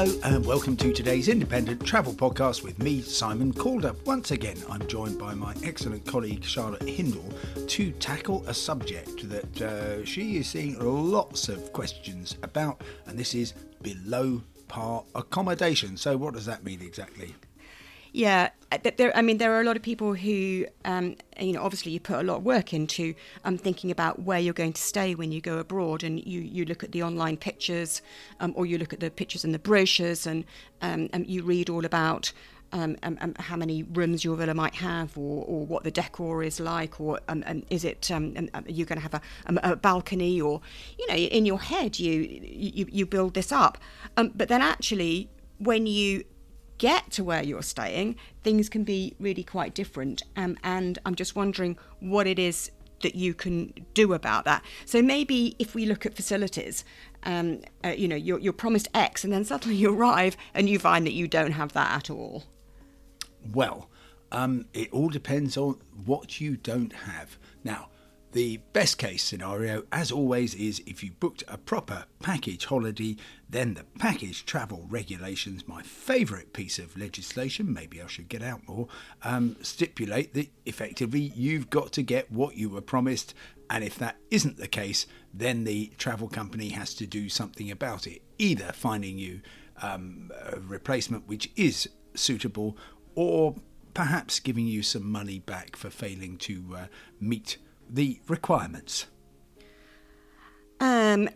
Hello and welcome to today's independent travel podcast with me, Simon Calder. Once again, I'm joined by my excellent colleague Charlotte Hindle to tackle a subject that uh, she is seeing lots of questions about, and this is below par accommodation. So, what does that mean exactly? Yeah, uh, there, I mean, there are a lot of people who, um, you know, obviously you put a lot of work into um, thinking about where you're going to stay when you go abroad, and you, you look at the online pictures, um, or you look at the pictures in the brochures, and, um, and you read all about um, um, how many rooms your villa might have, or, or what the decor is like, or is it are going to have a, a balcony, or you know, in your head you you, you build this up, but then actually when you get to where you're staying, things can be really quite different. Um, and I'm just wondering what it is that you can do about that. So maybe if we look at facilities, um, uh, you know, you're, you're promised X, and then suddenly you arrive and you find that you don't have that at all. Well, um, it all depends on what you don't have. Now, the best case scenario, as always, is if you booked a proper package holiday, then the package travel regulations, my favourite piece of legislation, maybe I should get out more, um, stipulate that effectively you've got to get what you were promised. And if that isn't the case, then the travel company has to do something about it, either finding you um, a replacement which is suitable or perhaps giving you some money back for failing to uh, meet the requirements. Um,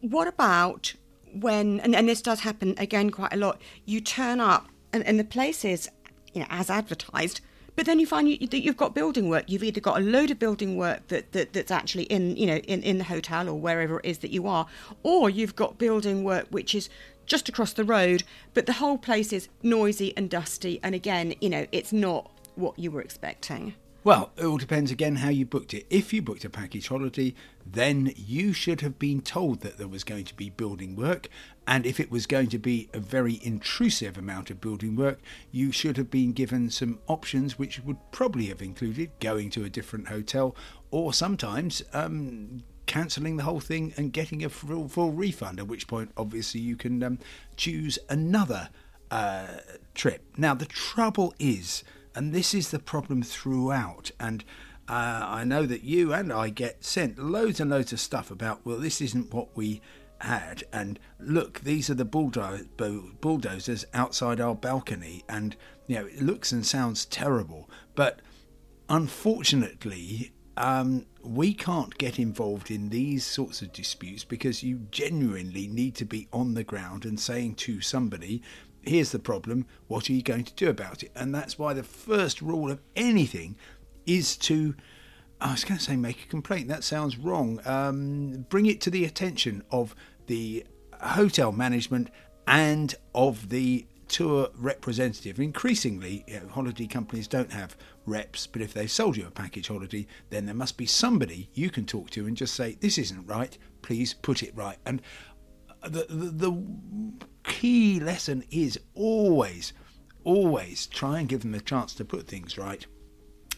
what about when, and, and this does happen again quite a lot, you turn up and, and the place is, you know, as advertised, but then you find you, that you've got building work. You've either got a load of building work that, that that's actually in, you know, in, in the hotel or wherever it is that you are, or you've got building work which is just across the road, but the whole place is noisy and dusty. And again, you know, it's not what you were expecting. Well, it all depends again how you booked it. If you booked a package holiday, then you should have been told that there was going to be building work. And if it was going to be a very intrusive amount of building work, you should have been given some options, which would probably have included going to a different hotel or sometimes um, cancelling the whole thing and getting a full, full, refund, at which point, obviously, you can um, choose another uh, trip. Now, the trouble is and this is the problem throughout. And uh, I know that you and I get sent loads and loads of stuff about, well, this isn't what we had. And look, these are the bulldozers outside our balcony. And, you know, it looks and sounds terrible. But unfortunately, um, we can't get involved in these sorts of disputes because you genuinely need to be on the ground and saying to somebody, here's the problem, what are you going to do about it? And that's why the first rule of anything is to, I was going to say make a complaint, that sounds wrong. Um, bring it to the attention of the hotel management and of the tour representative. Increasingly, you know, holiday companies don't have reps, but if they've sold you a package holiday, then there must be somebody you can talk to and just say, This isn't right, please put it right. And the, the, the key lesson is always, always try and give them a chance to put things right.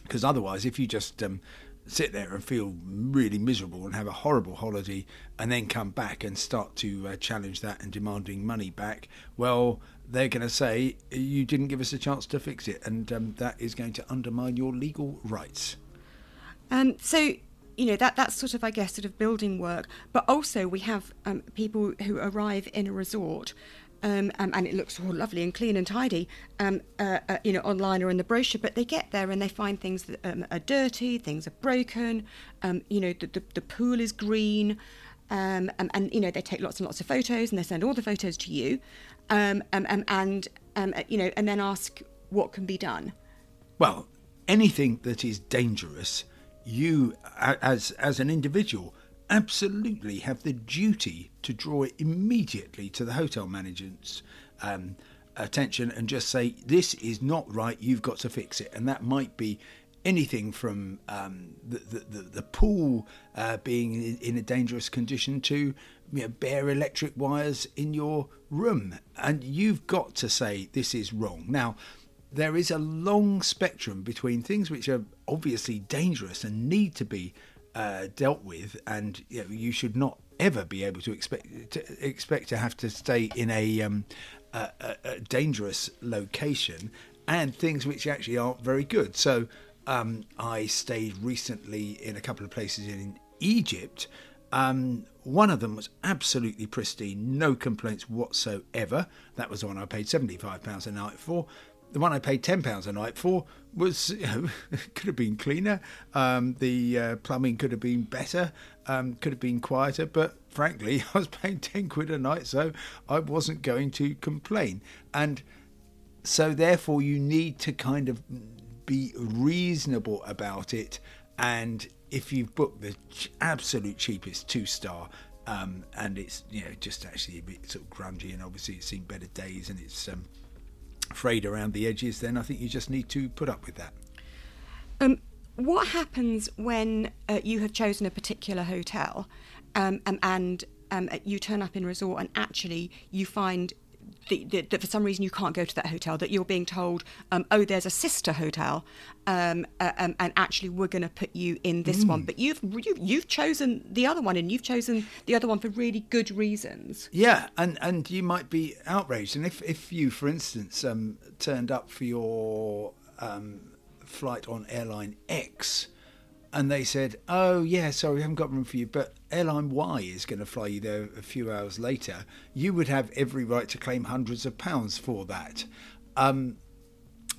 Because otherwise, if you just um, sit there and feel really miserable and have a horrible holiday and then come back and start to uh, challenge that and demanding money back, well, they're going to say you didn't give us a chance to fix it, and um, that is going to undermine your legal rights. Um, so you know that that's sort of I guess sort of building work, but also we have um, people who arrive in a resort. Um, um, and it looks all lovely and clean and tidy, um, uh, uh, you know, online or in the brochure. But they get there and they find things that um, are dirty, things are broken. Um, you know, the, the, the pool is green, and, and you know they take lots and lots of photos and they send all the photos to you, and you know, and then ask what can be done. Well, anything that is dangerous you as as an individual absolutely have the duty to draw it immediately to the hotel manager's um, attention and just say, this is not right, you've got to fix it. And that might be anything from um, the, the, the, pool uh, being in, a dangerous condition to you know, bare electric wires in your room. And you've got to say, this is wrong. Now, there is a long spectrum between things which are obviously dangerous and need to be uh, dealt with, and you, know, you, should not ever be able to expect to expect to have to stay in a, um, a, a dangerous location, and things which actually aren't very good. So, um, I stayed recently in a couple of places in Egypt. Um, one of them was absolutely pristine, no complaints whatsoever. That was the one I paid £75 a night for the one I paid ten pounds a night for was you know, could have been cleaner. Um, the uh, plumbing could have been better, um, could have been quieter. But frankly, I was paying ten quid a night, so I wasn't going to complain. And so, therefore, you need to kind of be reasonable about it. And if you've booked the absolute cheapest two star, um, and it's you know just actually a bit sort of grungy, and obviously it's seen better days, and it's um, frayed around the edges, then I think you just need to put up with that. Um, what happens when uh, you have chosen a particular hotel um, um, and um, you turn up in resort and actually you find that for some reason you can't go to that hotel, that you're being told, um, oh, there's a sister hotel, um, uh, um, and actually we're going to put you in this mm. one. But you've you, you've chosen the other one, and you've chosen the other one for really good reasons. Yeah, and and you might be outraged, and if if you, for instance, um, turned up for your um, flight on airline X and they said, "Oh yeah, sorry, we haven't got room for you, but airline Y is going to fly you there a few hours later." You would have every right to claim hundreds of pounds for that. Um,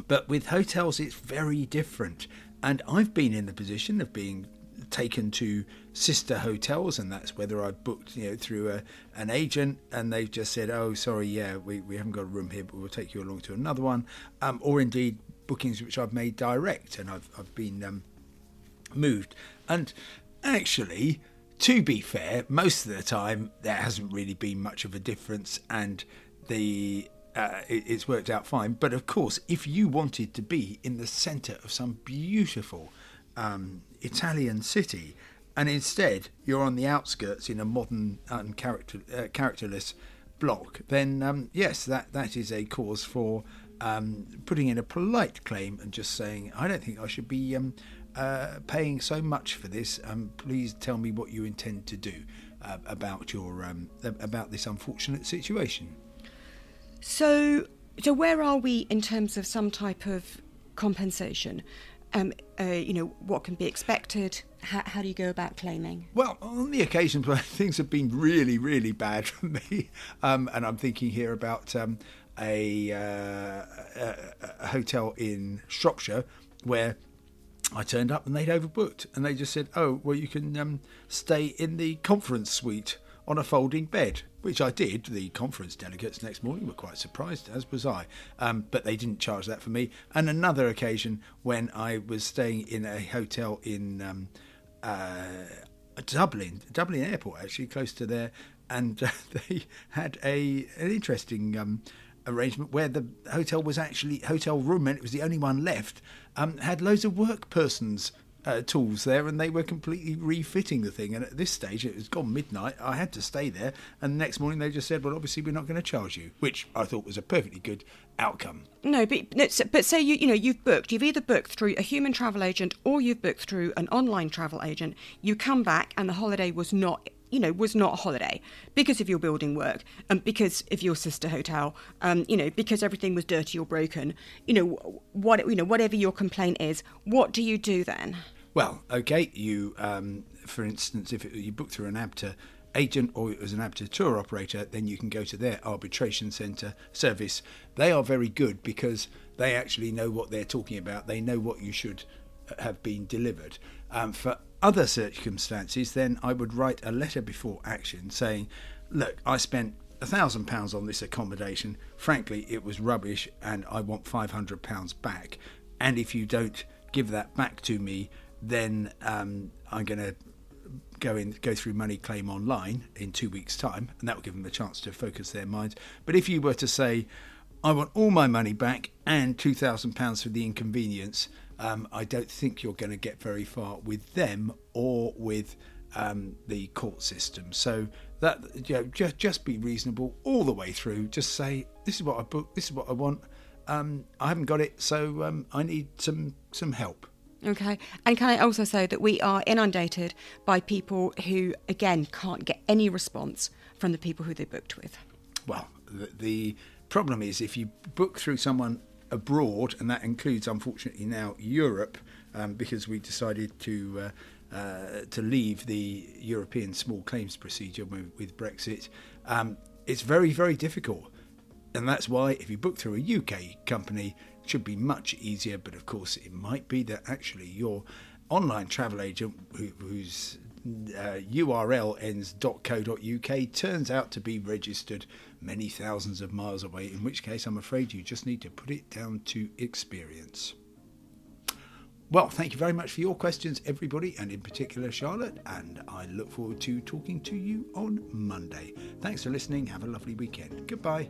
but with hotels, it's very different, and I've been in the position of being taken to sister hotels, and that's whether I've booked, you know, through a, an agent, and they've just said, "Oh, sorry, yeah, we, we haven't got a room here, but we'll take you along to another one," um, or indeed bookings which I've made direct, and I've I've been um, moved. And actually, to be fair, most of the time there hasn't really been much of a difference, and the uh, it, it's worked out fine. But of course, if you wanted to be in the centre of some beautiful um, Italian city, and instead you're on the outskirts in a modern, uncharacter, uh, characterless block, then um, yes, that that is a cause for um, putting in a polite claim and just saying, I don't think I should be um, uh, paying so much for this. Um, please tell me what you intend to do uh, about your um, about this unfortunate situation. So, so where are we in terms of some type of compensation? Um, uh, you know, what can be expected? How, how, do you go about claiming? Well, on the occasions where things have been really, really bad for me, um, and I'm thinking here about um, a, uh, a, a, hotel in Shropshire where I turned up and they'd overbooked, and they just said, "Oh, well, you can um, stay in the conference suite on a folding bed," which I did. The conference delegates next morning were quite surprised, as was I, um, but they didn't charge that for me. And another occasion when I was staying in a hotel in um, uh, Dublin, Dublin Airport, actually close to there, and uh, they had a an interesting um, arrangement where the hotel was actually hotel room and it was the only one left um, had loads of work persons uh, tools there and they were completely refitting the thing. And at this stage it was gone midnight. I had to stay there and the next morning they just said well obviously we're not going to charge you which i thought was a perfectly good outcome. No but but say you you know you've booked you've either booked through a human travel agent or you've booked through an online travel agent. You come back and the holiday was not you know, was not a holiday because of your building work and because of your sister hotel, um, you know, because everything was dirty or broken, you know, what, you know, whatever your complaint is, what do you do then? Well, okay, you, um, for instance, if you book through an ABTA agent or as an ABTA tour operator, then you can go to their arbitration centre service. They are very good because they actually know what they're talking about. They know what you should have been delivered. Um, for other circumstances, then I would write a letter before action saying, Look, I spent a thousand pounds on this accommodation. Frankly, it was rubbish, and I want five hundred pounds back. And if you don't give that back to me, then um, I'm going to go in, go through money claim online in two weeks' time, and that will give them a chance to focus their minds. But if you were to say, I want all my money back and two thousand pounds for the inconvenience, um, I don't think you're going to get very far with them or with um, the court system. So that you know, just just be reasonable all the way through. Just say this is what I booked, this is what I want. Um, I haven't got it, so um, I need some some help. Okay. And can I also say that we are inundated by people who, again, can't get any response from the people who they booked with? Well, the, the problem is if you book through someone abroad, and that includes, unfortunately, now Europe, um, because we decided to. Uh, uh, to leave the European small claims procedure with, with Brexit, um, it's very, very difficult. And that's why if you book through a UK company, it should be much easier. But of course, it might be that actually your online travel agent, who, whose uh, URL ends .co.uk, turns out to be registered many thousands of miles away. In which case, I'm afraid you just need to put it down to experience. Well, thank you very much for your questions, everybody, and in particular, Charlotte. And I look forward to talking to you on Monday. Thanks for listening. Have a lovely weekend. Goodbye.